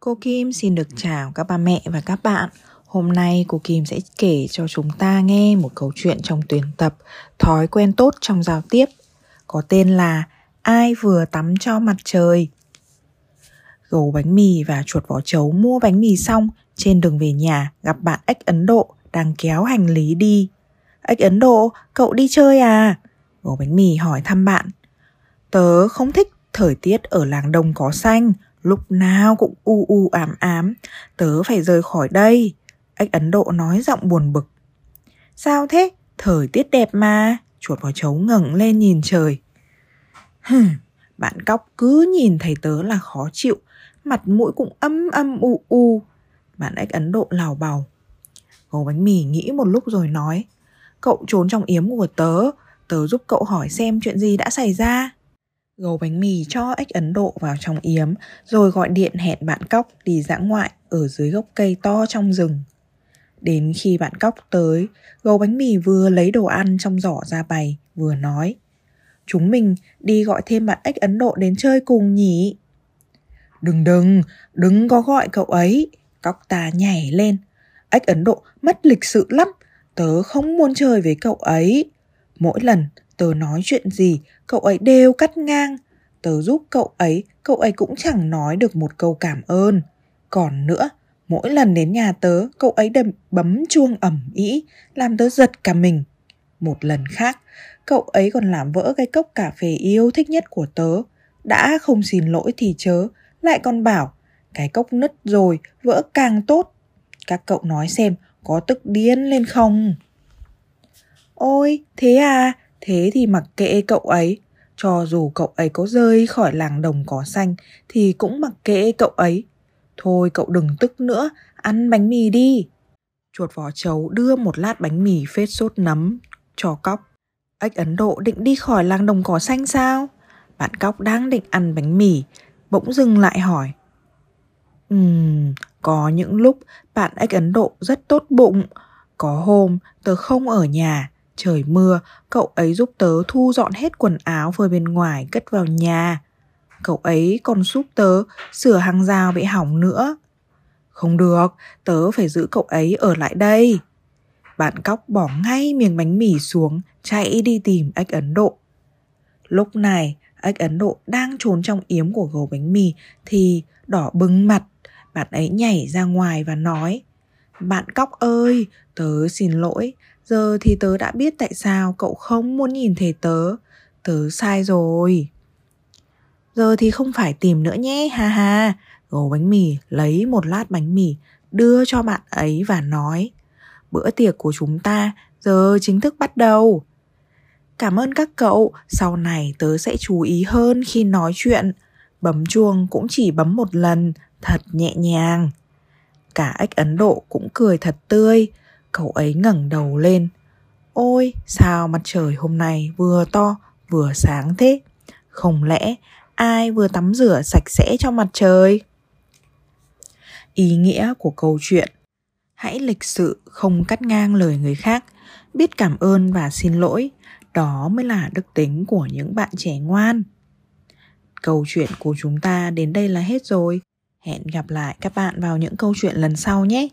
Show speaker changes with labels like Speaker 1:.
Speaker 1: Cô Kim xin được chào các ba mẹ và các bạn. Hôm nay cô Kim sẽ kể cho chúng ta nghe một câu chuyện trong tuyển tập Thói quen tốt trong giao tiếp có tên là Ai vừa tắm cho mặt trời. Gấu bánh mì và chuột vỏ chấu mua bánh mì xong trên đường về nhà gặp bạn ếch Ấn Độ đang kéo hành lý đi. Ếch Ấn Độ, cậu đi chơi à? Gấu bánh mì hỏi thăm bạn. Tớ không thích thời tiết ở làng đông có xanh, lúc nào cũng u u ám ám, tớ phải rời khỏi đây. Ếch Ấn Độ nói giọng buồn bực. Sao thế? Thời tiết đẹp mà. Chuột vào chấu ngẩng lên nhìn trời. Hừm, bạn cóc cứ nhìn thấy tớ là khó chịu, mặt mũi cũng âm âm u u. Bạn ếch Ấn Độ lào bào. Gấu bánh mì nghĩ một lúc rồi nói. Cậu trốn trong yếm của tớ, tớ giúp cậu hỏi xem chuyện gì đã xảy ra. Gấu bánh mì cho ếch Ấn Độ vào trong yếm, rồi gọi điện hẹn bạn cóc đi dã ngoại ở dưới gốc cây to trong rừng. Đến khi bạn cóc tới, gấu bánh mì vừa lấy đồ ăn trong giỏ ra bày, vừa nói Chúng mình đi gọi thêm bạn ếch Ấn Độ đến chơi cùng nhỉ? Đừng đừng, đừng có gọi cậu ấy. Cóc ta nhảy lên. Ếch Ấn Độ mất lịch sự lắm. Tớ không muốn chơi với cậu ấy. Mỗi lần tớ nói chuyện gì, cậu ấy đều cắt ngang. Tớ giúp cậu ấy, cậu ấy cũng chẳng nói được một câu cảm ơn. Còn nữa, mỗi lần đến nhà tớ, cậu ấy đều bấm chuông ẩm ý, làm tớ giật cả mình. Một lần khác, cậu ấy còn làm vỡ cái cốc cà phê yêu thích nhất của tớ. Đã không xin lỗi thì chớ, lại còn bảo cái cốc nứt rồi, vỡ càng tốt. Các cậu nói xem, có tức điên lên không? Ôi, thế à, thế thì mặc kệ cậu ấy. Cho dù cậu ấy có rơi khỏi làng đồng cỏ xanh thì cũng mặc kệ cậu ấy. Thôi cậu đừng tức nữa, ăn bánh mì đi. Chuột vỏ chấu đưa một lát bánh mì phết sốt nấm cho cóc. Ếch Ấn Độ định đi khỏi làng đồng cỏ xanh sao? Bạn cóc đang định ăn bánh mì, bỗng dừng lại hỏi. Ừm, có những lúc bạn ếch Ấn Độ rất tốt bụng. Có hôm tớ không ở nhà, trời mưa, cậu ấy giúp tớ thu dọn hết quần áo phơi bên ngoài cất vào nhà. Cậu ấy còn giúp tớ sửa hàng rào bị hỏng nữa. Không được, tớ phải giữ cậu ấy ở lại đây. Bạn cóc bỏ ngay miếng bánh mì xuống, chạy đi tìm ếch Ấn Độ. Lúc này, ếch Ấn Độ đang trốn trong yếm của gấu bánh mì thì đỏ bừng mặt. Bạn ấy nhảy ra ngoài và nói Bạn cóc ơi, tớ xin lỗi, giờ thì tớ đã biết tại sao cậu không muốn nhìn thấy tớ. Tớ sai rồi. Giờ thì không phải tìm nữa nhé, ha ha. Gấu bánh mì lấy một lát bánh mì đưa cho bạn ấy và nói Bữa tiệc của chúng ta giờ chính thức bắt đầu. Cảm ơn các cậu, sau này tớ sẽ chú ý hơn khi nói chuyện. Bấm chuông cũng chỉ bấm một lần, thật nhẹ nhàng. Cả ếch Ấn Độ cũng cười thật tươi, cậu ấy ngẩng đầu lên. Ôi, sao mặt trời hôm nay vừa to vừa sáng thế? Không lẽ ai vừa tắm rửa sạch sẽ cho mặt trời? Ý nghĩa của câu chuyện Hãy lịch sự không cắt ngang lời người khác, biết cảm ơn và xin lỗi, đó mới là đức tính của những bạn trẻ ngoan. Câu chuyện của chúng ta đến đây là hết rồi. Hẹn gặp lại các bạn vào những câu chuyện lần sau nhé.